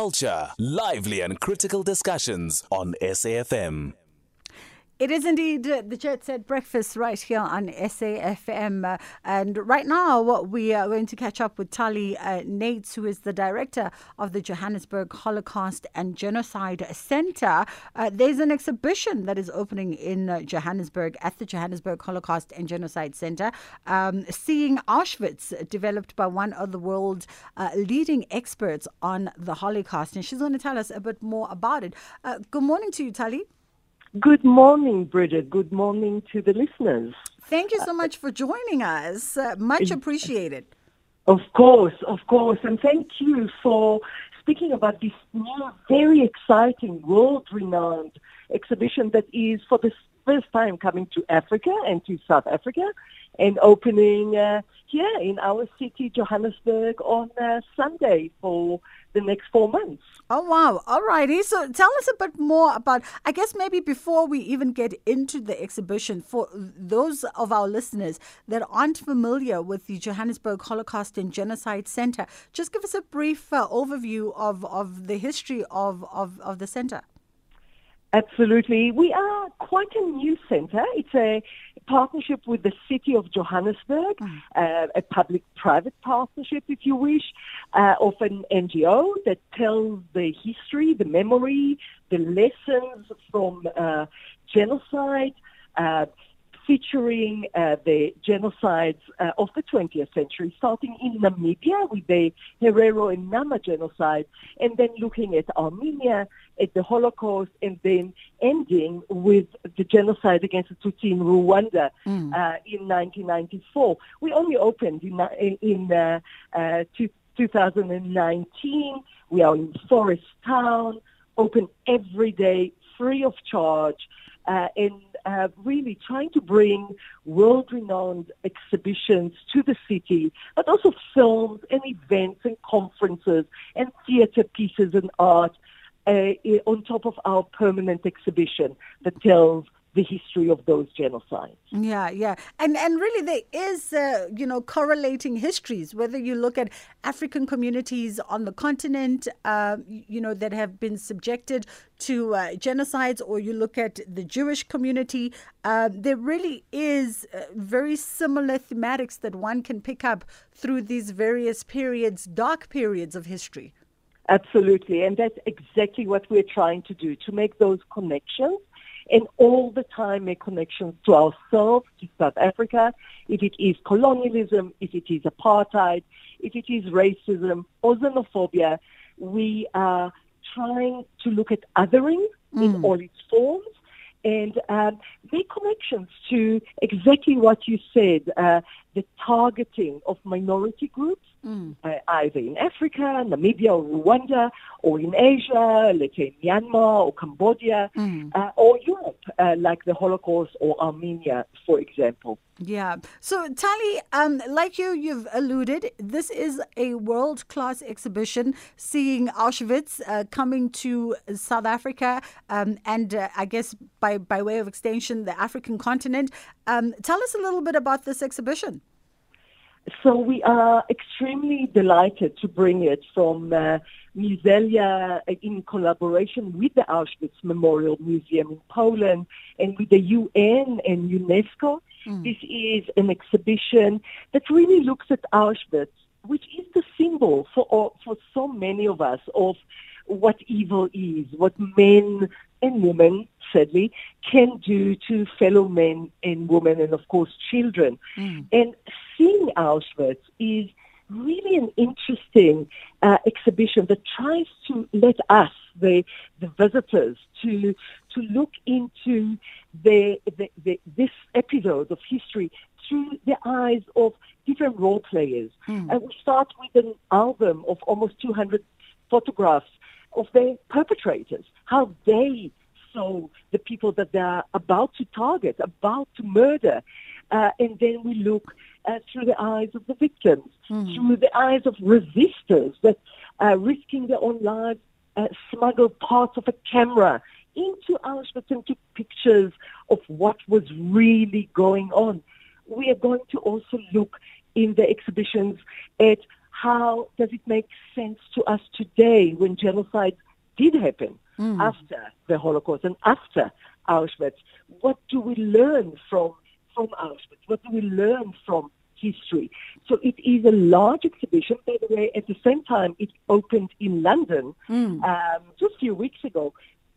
culture, lively and critical discussions on SAFM. It is indeed uh, the Jet Set Breakfast right here on SAFM. Uh, and right now, what we are going to catch up with Tali uh, Nates, who is the director of the Johannesburg Holocaust and Genocide Center. Uh, there's an exhibition that is opening in uh, Johannesburg at the Johannesburg Holocaust and Genocide Center, um, seeing Auschwitz, developed by one of the world's leading experts on the Holocaust. And she's going to tell us a bit more about it. good morning to you, Tali. Good morning, Bridget. Good morning to the listeners. Thank you so much for joining us. Uh, much appreciated. Of course, of course. And thank you for speaking about this new, very exciting, world renowned exhibition that is for the first time coming to Africa and to South Africa and opening uh, here in our city, Johannesburg, on uh, Sunday for the next four months. Oh, wow. All righty. So tell us a bit more about, I guess maybe before we even get into the exhibition, for those of our listeners that aren't familiar with the Johannesburg Holocaust and Genocide Center, just give us a brief uh, overview of, of the history of, of, of the center. Absolutely. We are quite a new center. It's a partnership with the city of Johannesburg, mm. uh, a public-private partnership, if you wish, uh, of an NGO that tells the history, the memory, the lessons from uh, genocide, uh, featuring uh, the genocides uh, of the 20th century, starting in Namibia with the Herero and Nama genocide, and then looking at Armenia, at the Holocaust, and then ending with the genocide against the Tutsi in Rwanda mm. uh, in 1994. We only opened in, in uh, uh, 2019. We are in Forest Town, open every day, free of charge. Uh, and uh, really trying to bring world-renowned exhibitions to the city, but also films and events and conferences and theater pieces and art uh, on top of our permanent exhibition that tells the history of those genocides. Yeah, yeah, and and really there is uh, you know correlating histories. Whether you look at African communities on the continent, uh, you know that have been subjected to uh, genocides, or you look at the Jewish community, uh, there really is uh, very similar thematics that one can pick up through these various periods, dark periods of history. Absolutely, and that's exactly what we're trying to do to make those connections and all the time make connections to ourselves, to South Africa, if it is colonialism, if it is apartheid, if it is racism or xenophobia, we are trying to look at othering mm. in all its forms and um, make connections to exactly what you said, uh, the targeting of minority groups, mm. uh, either in Africa, Namibia, or Rwanda, or in Asia, let's say Myanmar or Cambodia, mm. uh, or Europe, uh, like the Holocaust or Armenia, for example. Yeah. So, Tali, um, like you, you've alluded, this is a world class exhibition seeing Auschwitz uh, coming to South Africa um, and uh, I guess by, by way of extension, the African continent. Um, tell us a little bit about this exhibition. So we are extremely delighted to bring it from uh, in collaboration with the Auschwitz Memorial Museum in Poland and with the UN and UNESCO. Mm. This is an exhibition that really looks at Auschwitz, which is the symbol for, for so many of us of what evil is, what men and women, sadly, can do to fellow men and women and, of course, children. Mm. And seeing Auschwitz is really an interesting uh, exhibition that tries to let us, the, the visitors, to, to look into the, the, the, this episode of history through the eyes of different role players. Mm. And we start with an album of almost 200 photographs of the perpetrators, how they saw the people that they're about to target, about to murder. Uh, and then we look uh, through the eyes of the victims, mm. through the eyes of resistors that are risking their own lives, uh, smuggle parts of a camera into Auschwitz and took pictures of what was really going on. We are going to also look in the exhibitions at how does it make sense to us today when genocide did happen after the Holocaust and after Auschwitz? What do we learn from from Auschwitz? What do we learn from history? So it is a large exhibition. By the way, at the same time, it opened in London um, just a few weeks ago.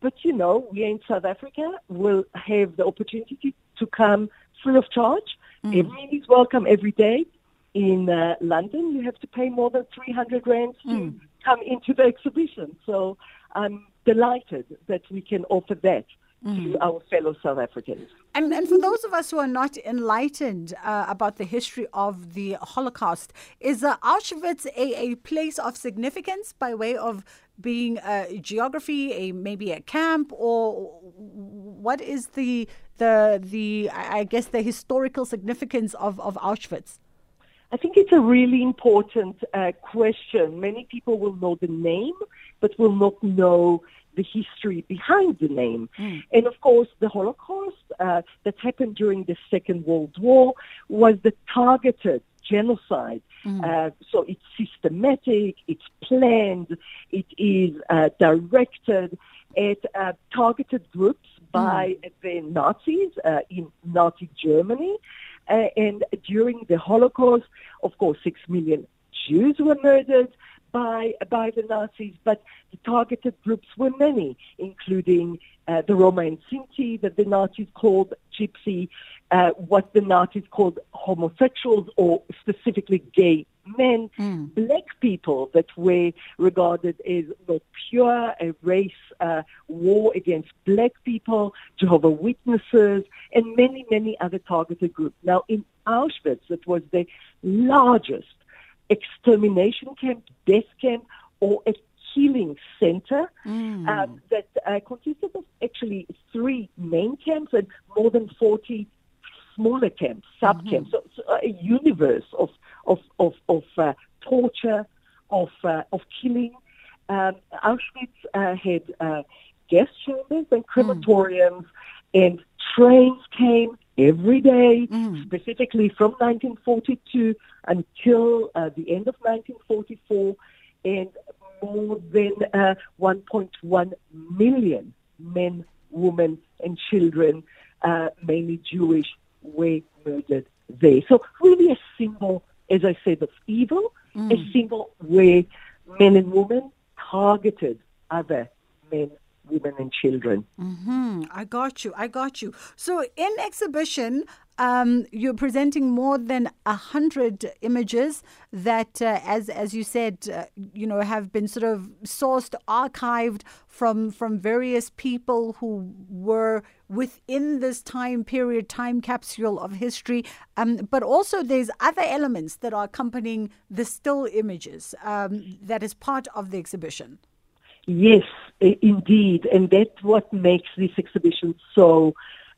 But you know, we in South Africa will have the opportunity to come free of charge. Everyone is welcome every day. In uh, London, you have to pay more than 300 rand to come into the exhibition. So I'm delighted that we can offer that to our fellow South Africans. And, and for those of us who are not enlightened uh, about the history of the Holocaust, is uh, Auschwitz a, a place of significance by way of being a geography, a maybe a camp, or what is the the the I I guess the historical significance of, of Auschwitz? I think it's a really important uh, question. Many people will know the name, but will not know the history behind the name. And of course, the Holocaust uh, that happened during the Second World War was the targeted genocide. Uh, so it's systematic, it's planned, it is uh, directed at uh, targeted groups by the Nazis uh, in Nazi Germany. And during the Holocaust, of course, six million Jews were murdered by by the Nazis, but the targeted groups were many, including uh, the Roma and Sinti that the Nazis called Gypsy, uh, what the Nazis called homosexuals or specifically gay men, black people that were regarded as not pure, a race uh, war against black people, Jehovah Witnesses, and many, many other targeted groups. Now, in Auschwitz, it was the largest extermination camp, death camp, or a killing center um, that uh, consisted of actually three main camps and more than 40 smaller camps, sub camps. So, so a universe of of of, of uh, torture, of uh, of killing. Um, Auschwitz uh, had uh, gas chambers and crematoriums, and trains came every day, specifically from 1942 until uh, the end of 1944, and more than uh, 1.1 million men, women, and children, uh, mainly Jewish, were murdered there. So really a symbol, as I said, of evil, a symbol where men and women targeted other men, women, and children. Hmm, I got you. I got you. So in exhibition, um, you're presenting more than a hundred images that, uh, as as you said, uh, you know, have been sort of sourced, archived from from various people who were within this time period, time capsule of history. Um, but also, there's other elements that are accompanying the still images um, that is part of the exhibition. Yes, indeed, and that's what makes this exhibition so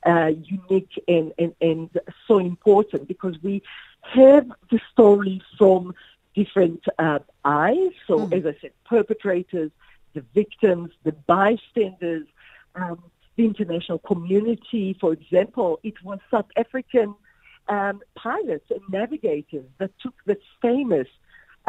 uh, unique and, and, and so important because we have the story from different uh, eyes. So, as I said, perpetrators, the victims, the bystanders, um, the international community. For example, it was South African um, pilots and navigators that took the famous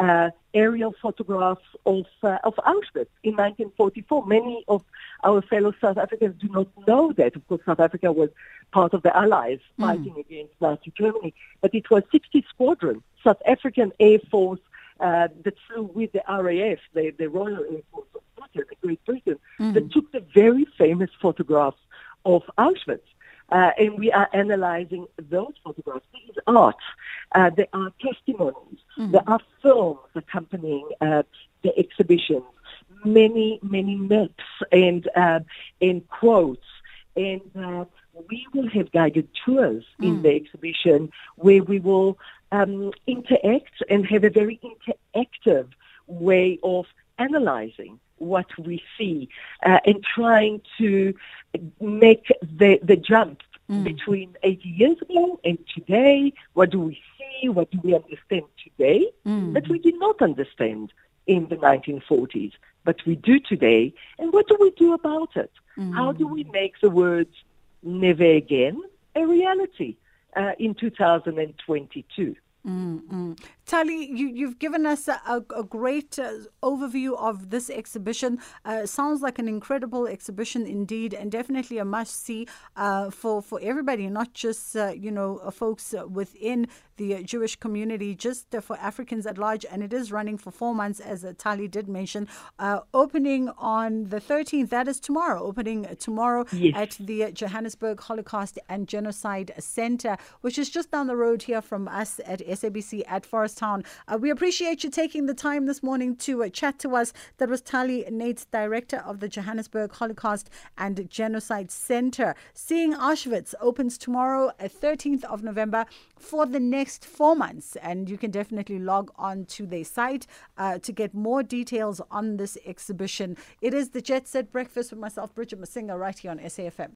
uh, aerial photographs of, uh, of Auschwitz in 1944. Many of our fellow South Africans do not know that. Of course, South Africa was part of the Allies fighting against Nazi Germany, but it was 60 Squadron, South African Air Force, uh, that flew with the RAF, the, the Royal Air Force of Britain, Great Britain, that took the very famous photographs of Auschwitz. Uh, and we are analyzing those photographs. These art, uh, there are testimonies, there are films accompanying uh, the exhibitions, many, many maps and uh, and quotes, and uh, we will have guided tours in the exhibition where we will um, interact and have a very interactive way of analyzing what we see uh, and trying to make the, the jump Mm. between 80 years ago and today. What do we see? What do we understand today mm. that we did not understand in the 1940s, but we do today? And what do we do about it? Mm. How do we make the words never again a reality uh, in 2022? Tali, you, you've given us a, a, a great uh, overview of this exhibition. Uh, sounds like an incredible exhibition indeed, and definitely a must see uh, for, for everybody, not just, uh, you know, uh, folks within the Jewish community, just for Africans at large. And it is running for four months, as Tali did mention, opening on the 13th. That is tomorrow, opening tomorrow yes. at the Johannesburg Holocaust and Genocide Center, which is just down the road here from us at SABC at Forest Town. Uh, we appreciate you taking the time this morning to uh, chat to us. That was Tali Nates, director of the Johannesburg Holocaust and Genocide Center. Seeing Auschwitz opens tomorrow, 13th uh, of November, for the next four months. And you can definitely log on to their site uh, to get more details on this exhibition. It is the Jet Set Breakfast with myself, Bridget Masinga, right here on SAFM.